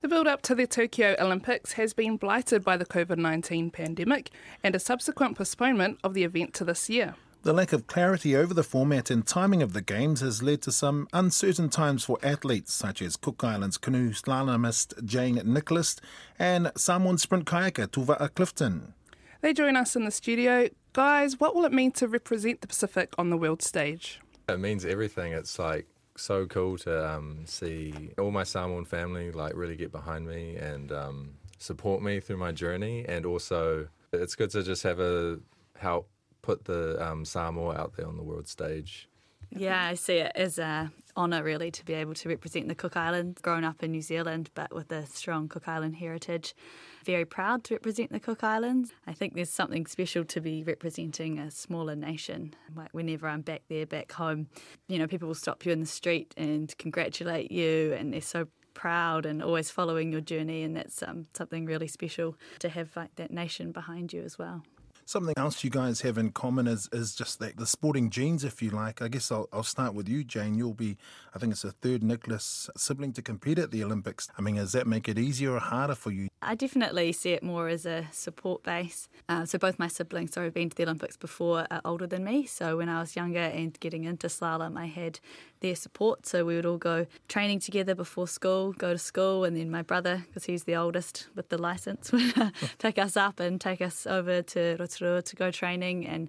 The build up to the Tokyo Olympics has been blighted by the COVID 19 pandemic and a subsequent postponement of the event to this year. The lack of clarity over the format and timing of the Games has led to some uncertain times for athletes such as Cook Islands canoe slalomist Jane Nicholas and Samoan sprint kayaker Tuva'a Clifton. They join us in the studio. Guys, what will it mean to represent the Pacific on the world stage? It means everything. It's like so cool to um, see all my Samoan family like really get behind me and um, support me through my journey, and also it's good to just have a help put the um, Samoa out there on the world stage. Yeah, I see it as a honour really to be able to represent the Cook Islands. Grown up in New Zealand, but with a strong Cook Island heritage, very proud to represent the Cook Islands. I think there's something special to be representing a smaller nation. Like whenever I'm back there, back home, you know, people will stop you in the street and congratulate you, and they're so proud and always following your journey, and that's um, something really special to have like that nation behind you as well. Something else you guys have in common is, is just that the sporting genes, if you like. I guess I'll, I'll start with you, Jane. You'll be, I think it's a third Nicholas sibling to compete at the Olympics. I mean, does that make it easier or harder for you? I definitely see it more as a support base. Uh, so both my siblings, so have been to the Olympics before, are older than me. So when I was younger and getting into slalom, I had their support. So we would all go training together before school, go to school, and then my brother, because he's the oldest with the license, would pick us up and take us over to Rotorua to go training and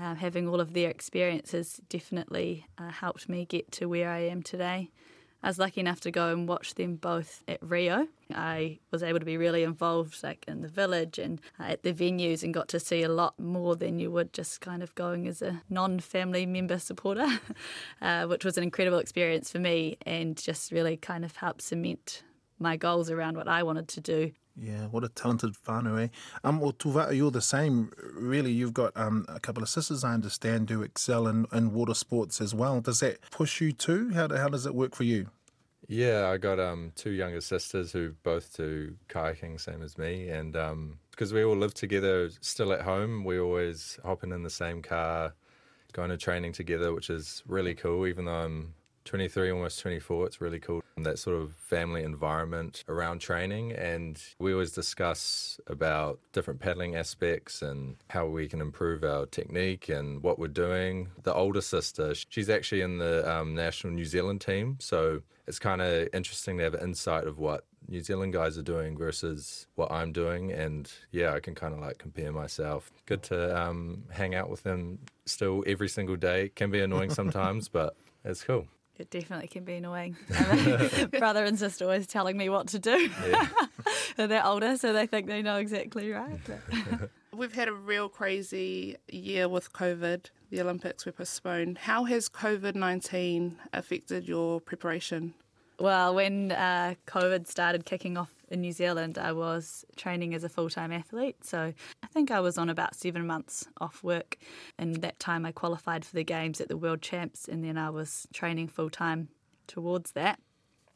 uh, having all of their experiences definitely uh, helped me get to where I am today. I was lucky enough to go and watch them both at Rio. I was able to be really involved, like in the village and uh, at the venues, and got to see a lot more than you would just kind of going as a non-family member supporter, uh, which was an incredible experience for me, and just really kind of helped cement my goals around what I wanted to do yeah, what a talented whānau, eh? Um, well, Tuva, you're the same. Really, you've got um, a couple of sisters, I understand, who excel in, in water sports as well. Does that push you too? How, how does it work for you? Yeah, I got um, two younger sisters who both do kayaking, same as me. And because um, we all live together still at home, we're always hopping in the same car, going to training together, which is really cool, even though I'm 23, almost 24. It's really cool. That sort of family environment around training. And we always discuss about different paddling aspects and how we can improve our technique and what we're doing. The older sister, she's actually in the um, national New Zealand team. So it's kind of interesting to have an insight of what New Zealand guys are doing versus what I'm doing. And yeah, I can kind of like compare myself. Good to um, hang out with them still every single day. Can be annoying sometimes, but it's cool. It definitely can be annoying. Brother and sister always telling me what to do. Yeah. they're older, so they think they know exactly right. We've had a real crazy year with COVID. The Olympics were postponed. How has COVID 19 affected your preparation? Well, when uh, COVID started kicking off in New Zealand, I was training as a full time athlete. So I think I was on about seven months off work. And that time I qualified for the Games at the World Champs, and then I was training full time towards that.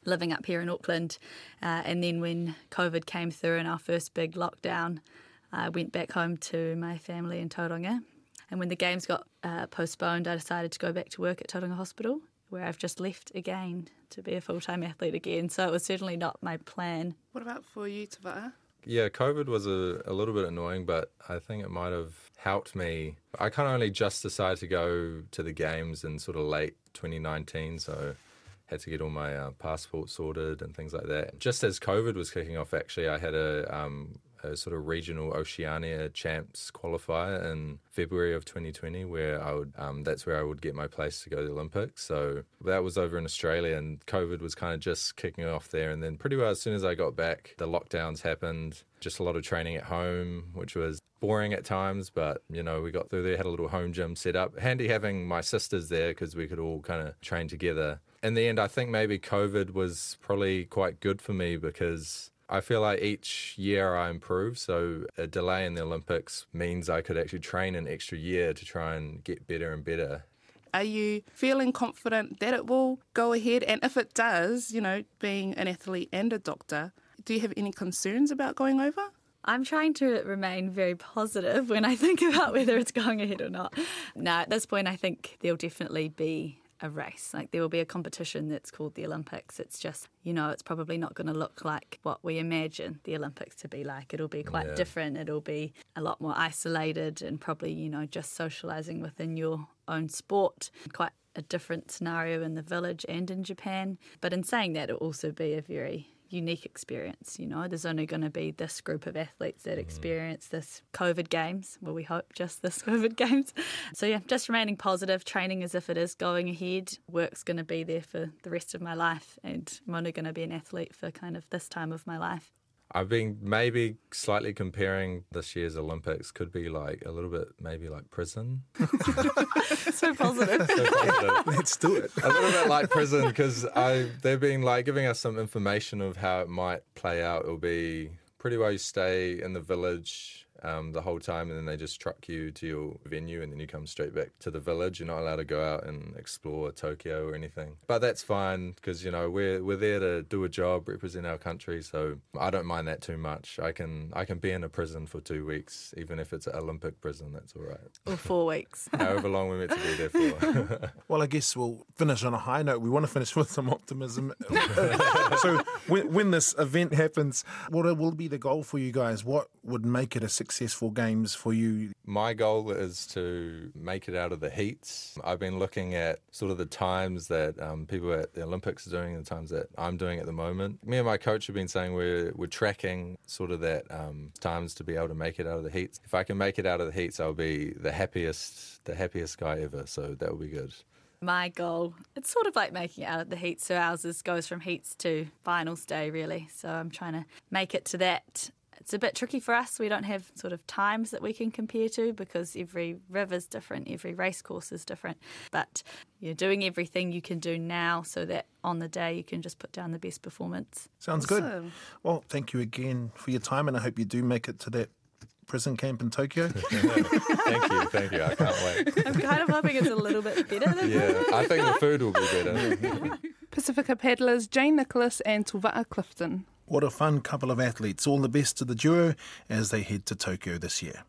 Living up here in Auckland. Uh, and then when COVID came through and our first big lockdown, I went back home to my family in Tauranga. And when the games got uh, postponed, I decided to go back to work at Tauranga Hospital where I've just left again to be a full time athlete again. So it was certainly not my plan. What about for you, Tuva'a? Yeah, COVID was a, a little bit annoying, but I think it might have helped me. I kind of only just decided to go to the games in sort of late 2019, so had to get all my uh, passport sorted and things like that. Just as COVID was kicking off, actually, I had a um, a sort of regional Oceania champs qualifier in February of 2020, where I would um, that's where I would get my place to go to the Olympics. So that was over in Australia, and COVID was kind of just kicking off there. And then pretty well as soon as I got back, the lockdowns happened. Just a lot of training at home, which was boring at times, but you know we got through there. Had a little home gym set up. Handy having my sisters there because we could all kind of train together. In the end, I think maybe COVID was probably quite good for me because I feel like each year I improve. So a delay in the Olympics means I could actually train an extra year to try and get better and better. Are you feeling confident that it will go ahead? And if it does, you know, being an athlete and a doctor, do you have any concerns about going over? I'm trying to remain very positive when I think about whether it's going ahead or not. Now, at this point, I think there'll definitely be a race. Like there will be a competition that's called the Olympics. It's just, you know, it's probably not going to look like what we imagine the Olympics to be like. It'll be quite Yeah. different. It'll be a lot more isolated and probably, you know, just socializing within your own sport. Quite a different scenario in the village and in Japan. But in saying that, it'll also be a very unique experience. You know, there's only going to be this group of athletes that mm-hmm. experience this COVID games. Well, we hope just this COVID games. So, yeah, just remaining positive, training as if it is going ahead. Work's going to be there for the rest of my life, and I'm only going to be an athlete for kind of this time of my life. I've been maybe slightly comparing this year's Olympics could be like a little bit maybe like prison. so positive. So positive. Let's do it. a little bit like prison because I they've been like giving us some information of how it might play out. It'll be pretty well you stay in the village um, the whole time, and then they just truck you to your venue, and then you come straight back to the village. You're not allowed to go out and explore Tokyo or anything, but that's fine because you know we're we're there to do a job, represent our country. So I don't mind that too much. I can I can be in a prison for two weeks, even if it's an Olympic prison. That's all right. or four weeks. However long we're meant to be there for. Well, I guess we'll finish on a high note. We want to finish with some optimism. so, when, when this event happens, what will be the goal for you guys? What would make it a successful games for you? My goal is to make it out of the heats. I've been looking at sort of the times that um, people at the Olympics are doing and the times that I'm doing at the moment. Me and my coach have been saying we're, we're tracking sort of that um, times to be able to make it out of the heats. If I can make it out of the heats, I'll be the happiest, the happiest guy ever. So that will be good. my goal. It's sort of like making it out of the heats. So ours is, goes from heats to finals day, really. So I'm trying to make it to that. It's a bit tricky for us. We don't have sort of times that we can compare to because every river's different, every race course is different. But you're doing everything you can do now so that on the day you can just put down the best performance. Sounds good. Well, thank you again for your time, and I hope you do make it to that prison camp in Tokyo. thank you, thank you. I can't wait. I'm kind of hoping it's a little bit better than Yeah, I think the food will be better. Pacifica paddlers Jane Nicholas and Tuva'a Clifton. What a fun couple of athletes. All the best to the duo as they head to Tokyo this year.